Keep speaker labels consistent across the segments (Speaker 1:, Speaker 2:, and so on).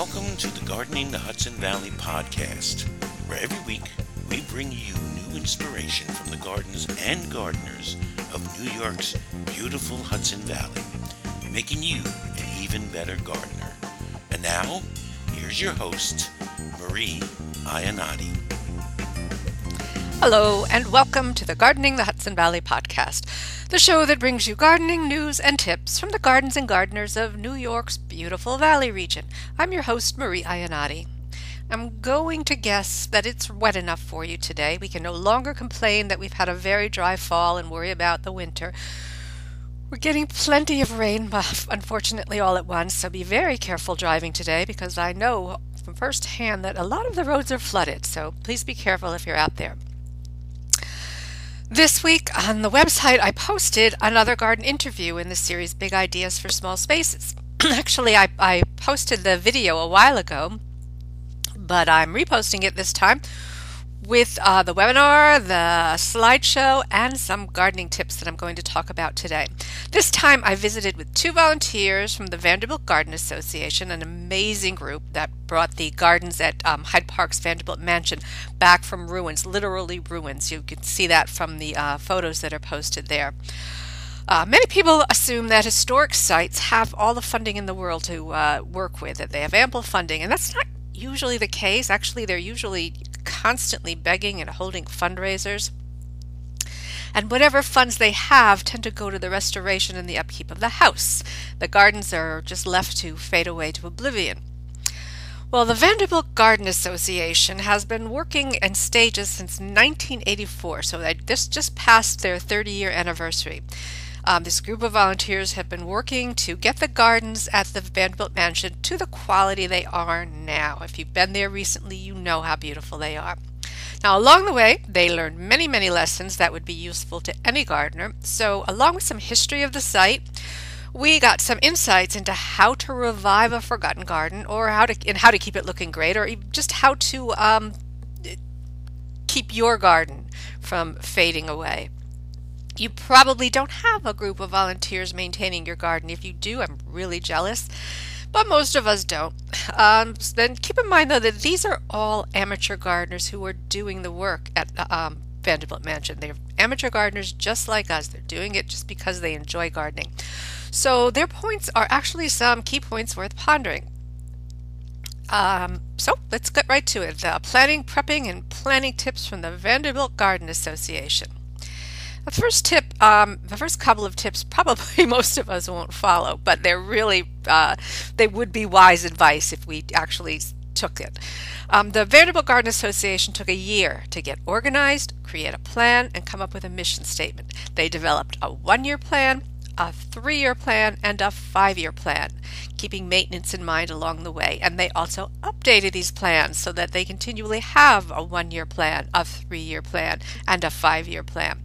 Speaker 1: Welcome to the Gardening the Hudson Valley podcast, where every week we bring you new inspiration from the gardens and gardeners of New York's beautiful Hudson Valley, making you an even better gardener. And now, here's your host, Marie Iannotti.
Speaker 2: Hello, and welcome to the Gardening the Hudson Valley podcast, the show that brings you gardening news and tips from the gardens and gardeners of New York's beautiful valley region. I'm your host, Marie Iannotti. I'm going to guess that it's wet enough for you today. We can no longer complain that we've had a very dry fall and worry about the winter. We're getting plenty of rain, unfortunately, all at once, so be very careful driving today because I know from first hand that a lot of the roads are flooded, so please be careful if you're out there. This week on the website, I posted another garden interview in the series Big Ideas for Small Spaces. Actually, I, I posted the video a while ago, but I'm reposting it this time with uh, the webinar, the slideshow, and some gardening tips that I'm going to talk about today. This time I visited with two volunteers from the Vanderbilt Garden Association, an amazing group that brought the gardens at um, Hyde Park's Vanderbilt Mansion back from ruins, literally ruins. You can see that from the uh, photos that are posted there. Uh, many people assume that historic sites have all the funding in the world to uh, work with, that they have ample funding, and that's not usually the case. Actually, they're usually constantly begging and holding fundraisers. And whatever funds they have tend to go to the restoration and the upkeep of the house. The gardens are just left to fade away to oblivion. Well, the Vanderbilt Garden Association has been working in stages since 1984, so this just passed their 30 year anniversary. Um, this group of volunteers have been working to get the gardens at the Vanderbilt Mansion to the quality they are now. If you've been there recently, you know how beautiful they are. Now, along the way, they learned many, many lessons that would be useful to any gardener. So, along with some history of the site, we got some insights into how to revive a forgotten garden, or how to and how to keep it looking great, or just how to um, keep your garden from fading away. You probably don't have a group of volunteers maintaining your garden. If you do, I'm really jealous. But most of us don't. Um, then keep in mind, though, that these are all amateur gardeners who are doing the work at um, Vanderbilt Mansion. They're amateur gardeners just like us. They're doing it just because they enjoy gardening. So their points are actually some key points worth pondering. Um, so let's get right to it. The planning, prepping, and planning tips from the Vanderbilt Garden Association. The first tip, um, the first couple of tips, probably most of us won't follow, but they're really, uh, they would be wise advice if we actually took it. Um, the Vanderbilt Garden Association took a year to get organized, create a plan, and come up with a mission statement. They developed a one year plan, a three year plan, and a five year plan, keeping maintenance in mind along the way. And they also updated these plans so that they continually have a one year plan, a three year plan, and a five year plan.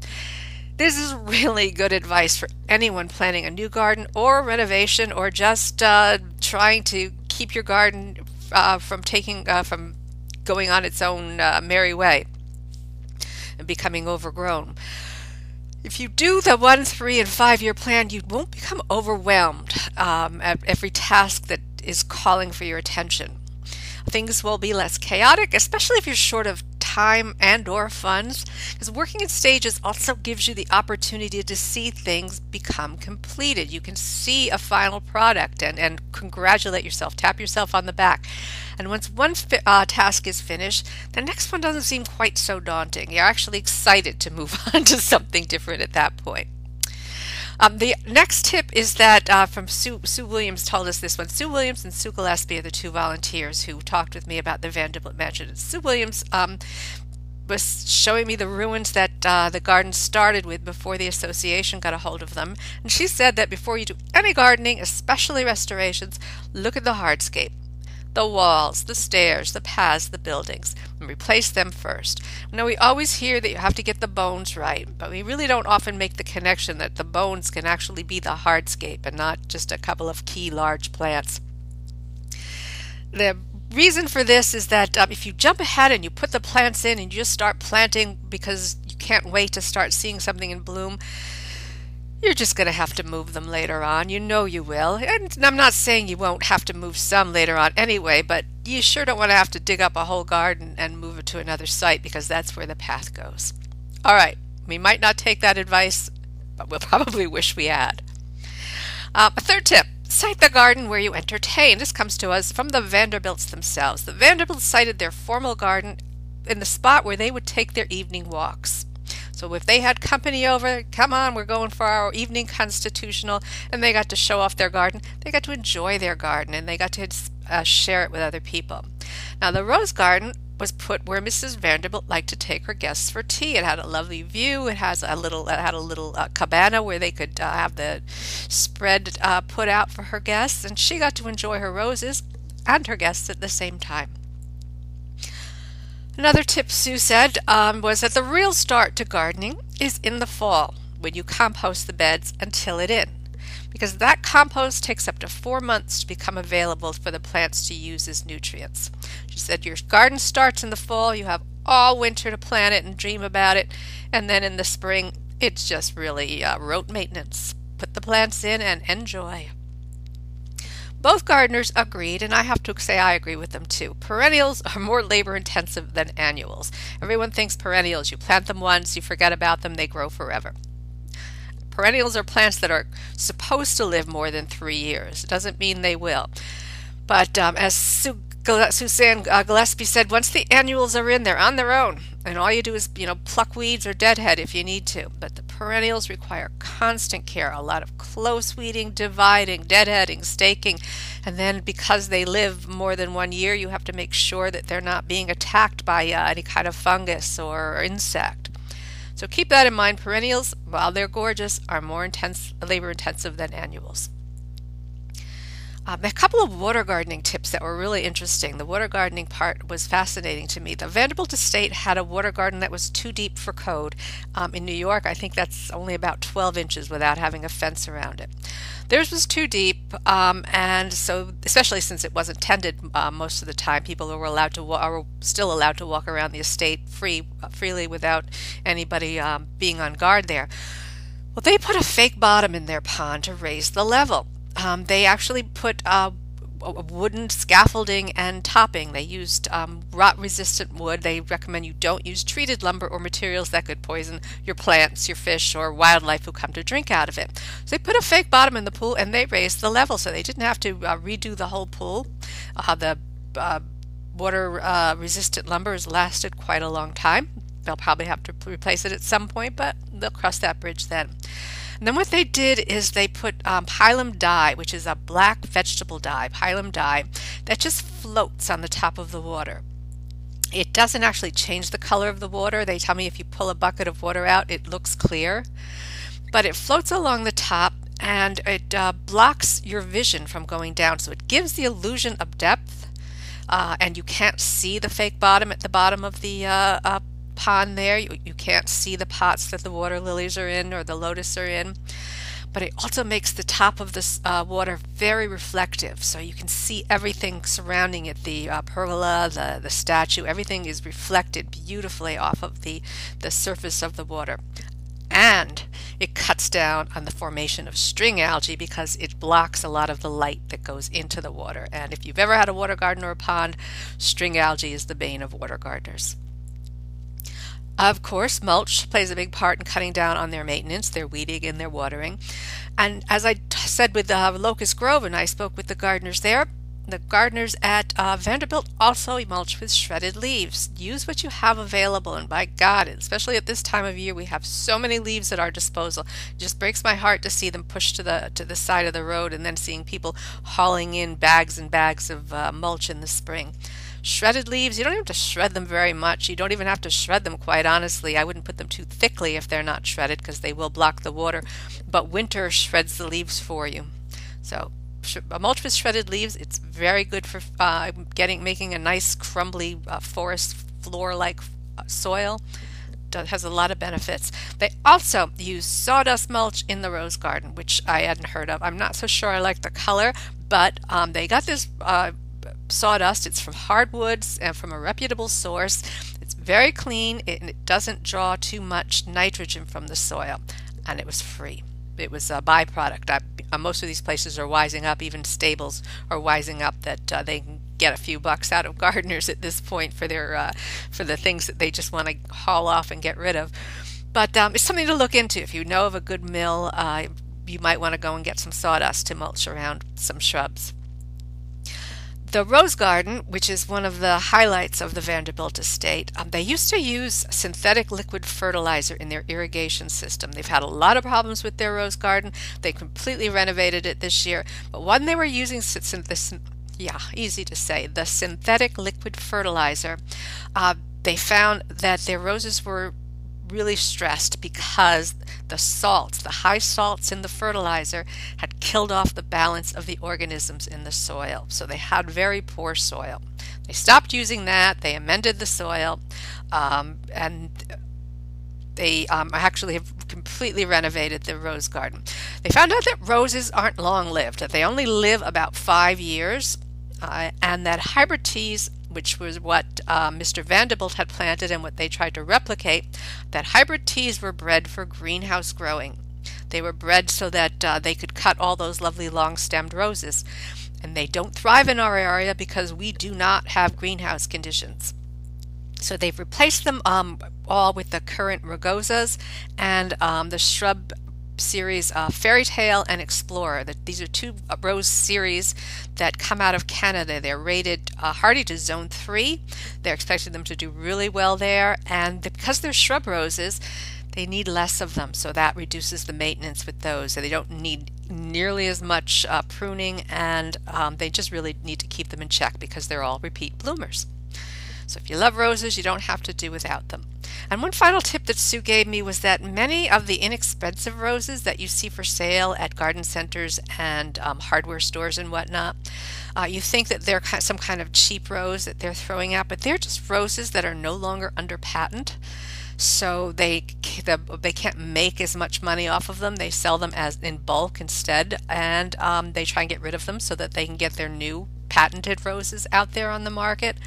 Speaker 2: This is really good advice for anyone planning a new garden or renovation or just uh, trying to keep your garden uh, from taking uh, from going on its own uh, merry way and becoming overgrown. If you do the one, three, and five year plan, you won't become overwhelmed um, at every task that is calling for your attention. Things will be less chaotic, especially if you're short of time and or funds because working in stages also gives you the opportunity to see things become completed. You can see a final product and, and congratulate yourself tap yourself on the back. And once one uh, task is finished the next one doesn't seem quite so daunting. You're actually excited to move on to something different at that point um, the next tip is that uh, from Sue, Sue Williams told us this one. Sue Williams and Sue Gillespie are the two volunteers who talked with me about the Vanderbilt Mansion. Sue Williams um, was showing me the ruins that uh, the garden started with before the association got a hold of them. And she said that before you do any gardening, especially restorations, look at the hardscape the walls, the stairs, the paths, the buildings, and replace them first. Now, we always hear that you have to get the bones right, but we really don't often make the connection that the bones can actually be the hardscape and not just a couple of key large plants. The reason for this is that um, if you jump ahead and you put the plants in and you just start planting because you can't wait to start seeing something in bloom, you're just going to have to move them later on. You know you will. And I'm not saying you won't have to move some later on anyway, but you sure don't want to have to dig up a whole garden and move it to another site because that's where the path goes. All right, we might not take that advice, but we'll probably wish we had. Uh, a third tip Site the garden where you entertain. This comes to us from the Vanderbilts themselves. The Vanderbilts sited their formal garden in the spot where they would take their evening walks. So if they had company over, come on, we're going for our evening constitutional, and they got to show off their garden, they got to enjoy their garden and they got to uh, share it with other people. Now, the Rose Garden was put where Mrs. Vanderbilt liked to take her guests for tea. It had a lovely view. It has a little, it had a little uh, cabana where they could uh, have the spread uh, put out for her guests, and she got to enjoy her roses and her guests at the same time. Another tip Sue said um, was that the real start to gardening is in the fall when you compost the beds and till it in because that compost takes up to four months to become available for the plants to use as nutrients. She said your garden starts in the fall, you have all winter to plant it and dream about it, and then in the spring, it's just really uh, rote maintenance. Put the plants in and enjoy. Both gardeners agreed, and I have to say I agree with them too. Perennials are more labor intensive than annuals. Everyone thinks perennials, you plant them once, you forget about them, they grow forever. Perennials are plants that are supposed to live more than three years. It doesn't mean they will. But um, as Suzanne uh, Gillespie said, once the annuals are in, they're on their own. And all you do is, you know, pluck weeds or deadhead if you need to. But the perennials require constant care, a lot of close weeding, dividing, deadheading, staking. And then because they live more than one year, you have to make sure that they're not being attacked by uh, any kind of fungus or insect. So keep that in mind. Perennials, while they're gorgeous, are more intense, labor intensive than annuals. Um, a couple of water gardening tips that were really interesting. The water gardening part was fascinating to me. The Vanderbilt Estate had a water garden that was too deep for code. Um, in New York, I think that's only about 12 inches without having a fence around it. Theirs was too deep, um, and so especially since it wasn't tended uh, most of the time, people were allowed to wa- are still allowed to walk around the estate free uh, freely without anybody um, being on guard there. Well, they put a fake bottom in their pond to raise the level um, they actually put uh, wooden scaffolding and topping. They used um, rot resistant wood. They recommend you don't use treated lumber or materials that could poison your plants, your fish, or wildlife who come to drink out of it. So they put a fake bottom in the pool and they raised the level so they didn't have to uh, redo the whole pool. Uh, the uh, water uh, resistant lumber has lasted quite a long time. They'll probably have to replace it at some point, but they'll cross that bridge then. And then what they did is they put um, dye, which is a black vegetable dye, pilum dye, that just floats on the top of the water. It doesn't actually change the color of the water. They tell me if you pull a bucket of water out, it looks clear. But it floats along the top and it uh, blocks your vision from going down. So it gives the illusion of depth, uh, and you can't see the fake bottom at the bottom of the uh pond there. You, you can't see the pots that the water lilies are in or the lotus are in. But it also makes the top of the uh, water very reflective, so you can see everything surrounding it the uh, pergola, the, the statue, everything is reflected beautifully off of the, the surface of the water. And it cuts down on the formation of string algae because it blocks a lot of the light that goes into the water. And if you've ever had a water garden or a pond, string algae is the bane of water gardeners. Of course, mulch plays a big part in cutting down on their maintenance, their weeding, and their watering. And as I said with uh, Locust Grove, and I spoke with the gardeners there, the gardeners at uh, Vanderbilt also mulch with shredded leaves. Use what you have available, and by God, especially at this time of year, we have so many leaves at our disposal. It just breaks my heart to see them pushed to the to the side of the road, and then seeing people hauling in bags and bags of uh, mulch in the spring. Shredded leaves, you don't have to shred them very much. You don't even have to shred them, quite honestly. I wouldn't put them too thickly if they're not shredded because they will block the water. But winter shreds the leaves for you. So a mulch with shredded leaves, it's very good for uh, getting making a nice crumbly uh, forest floor-like uh, soil. It has a lot of benefits. They also use sawdust mulch in the rose garden, which I hadn't heard of. I'm not so sure I like the color, but um, they got this uh, sawdust. It's from hardwoods and from a reputable source. It's very clean and it doesn't draw too much nitrogen from the soil, and it was free. it was a byproduct. I, uh, most of these places are wising up. Even stables are wising up that uh, they can get a few bucks out of gardeners at this point for their uh, for the things that they just want to haul off and get rid of. But um, it's something to look into. If you know of a good mill, uh, you might want to go and get some sawdust to mulch around some shrubs. The rose garden, which is one of the highlights of the Vanderbilt estate, um, they used to use synthetic liquid fertilizer in their irrigation system. They've had a lot of problems with their rose garden. They completely renovated it this year. But when they were using this, yeah, easy to say, the synthetic liquid fertilizer, uh, they found that their roses were really stressed because the salts, the high salts in the fertilizer, had killed off the balance of the organisms in the soil. So they had very poor soil. They stopped using that, they amended the soil, um, and they um, actually have completely renovated the rose garden. They found out that roses aren't long lived, that they only live about five years, uh, and that hybrid teas which was what uh, Mr. Vanderbilt had planted and what they tried to replicate, that hybrid teas were bred for greenhouse growing. They were bred so that uh, they could cut all those lovely long stemmed roses. And they don't thrive in our area because we do not have greenhouse conditions. So they've replaced them um, all with the current rugosas and um, the shrub series uh, Fairy Tale and Explorer. That these are two uh, rose series that come out of Canada. They're rated uh, hardy to zone three. They're expecting them to do really well there, and because they're shrub roses, they need less of them, so that reduces the maintenance with those. So they don't need nearly as much uh, pruning, and um, they just really need to keep them in check because they're all repeat bloomers. So if you love roses, you don't have to do without them. And one final tip that Sue gave me was that many of the inexpensive roses that you see for sale at garden centers and um, hardware stores and whatnot, uh, you think that they're some kind of cheap rose that they're throwing out, but they're just roses that are no longer under patent. So they they can't make as much money off of them. They sell them as in bulk instead, and um, they try and get rid of them so that they can get their new patented roses out there on the market.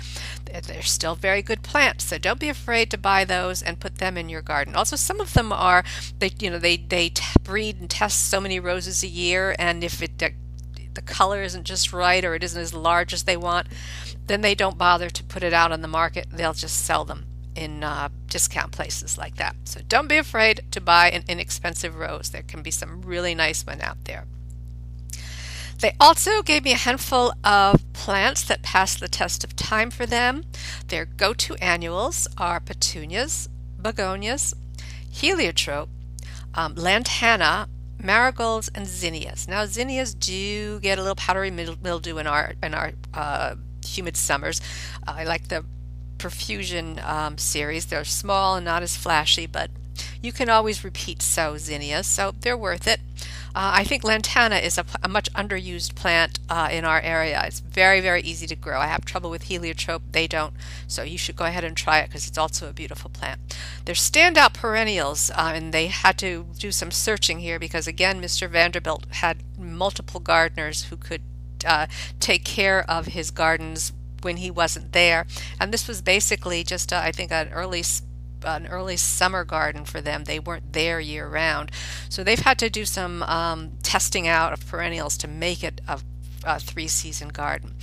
Speaker 2: They're still very good plants, so don't be afraid to buy those and put them in your garden. Also, some of them are they you know they they breed and test so many roses a year, and if it the color isn't just right or it isn't as large as they want, then they don't bother to put it out on the market. They'll just sell them in uh, discount places like that. So don't be afraid to buy an inexpensive rose. There can be some really nice one out there. They also gave me a handful of plants that passed the test of time for them. Their go to annuals are petunias, begonias, heliotrope, um, lantana, marigolds, and zinnias. Now, zinnias do get a little powdery mildew in our in our uh, humid summers. I like the Profusion um, series. They're small and not as flashy, but you can always repeat sow zinnias, so they're worth it. Uh, I think lantana is a, a much underused plant uh, in our area. It's very, very easy to grow. I have trouble with heliotrope. They don't. So you should go ahead and try it because it's also a beautiful plant. They're standout perennials, uh, and they had to do some searching here because, again, Mr. Vanderbilt had multiple gardeners who could uh, take care of his gardens when he wasn't there. And this was basically just, I think, an early an early summer garden for them. They weren't there year round. So they've had to do some um, testing out of perennials to make it a, a three season garden.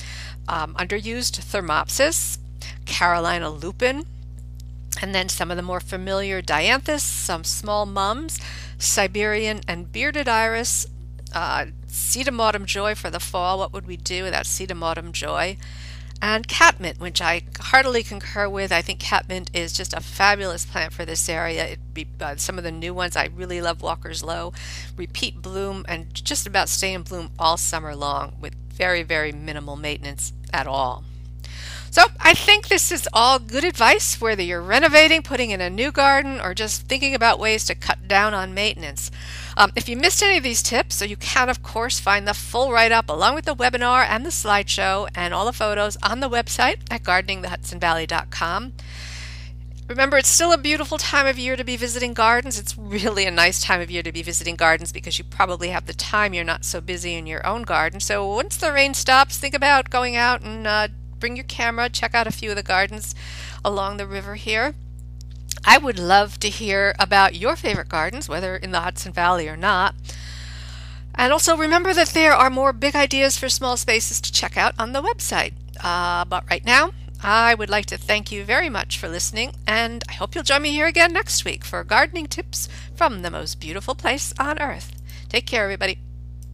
Speaker 2: Um, underused Thermopsis, Carolina lupin, and then some of the more familiar Dianthus, some small mums, Siberian and bearded iris, uh, Sedum autumn joy for the fall. What would we do without Sedum autumn joy? And catmint, which I heartily concur with. I think catmint is just a fabulous plant for this area. It be uh, some of the new ones. I really love Walker's Low, repeat bloom, and just about stay in bloom all summer long with very very minimal maintenance at all. So I think this is all good advice, whether you're renovating, putting in a new garden, or just thinking about ways to cut down on maintenance. Um, if you missed any of these tips, so you can, of course, find the full write up along with the webinar and the slideshow and all the photos on the website at gardeningthehudsonvalley.com. Remember, it's still a beautiful time of year to be visiting gardens. It's really a nice time of year to be visiting gardens because you probably have the time. You're not so busy in your own garden. So once the rain stops, think about going out and uh, bring your camera, check out a few of the gardens along the river here. I would love to hear about your favorite gardens, whether in the Hudson Valley or not. And also remember that there are more big ideas for small spaces to check out on the website. Uh, but right now, I would like to thank you very much for listening, and I hope you'll join me here again next week for gardening tips from the most beautiful place on earth. Take care, everybody.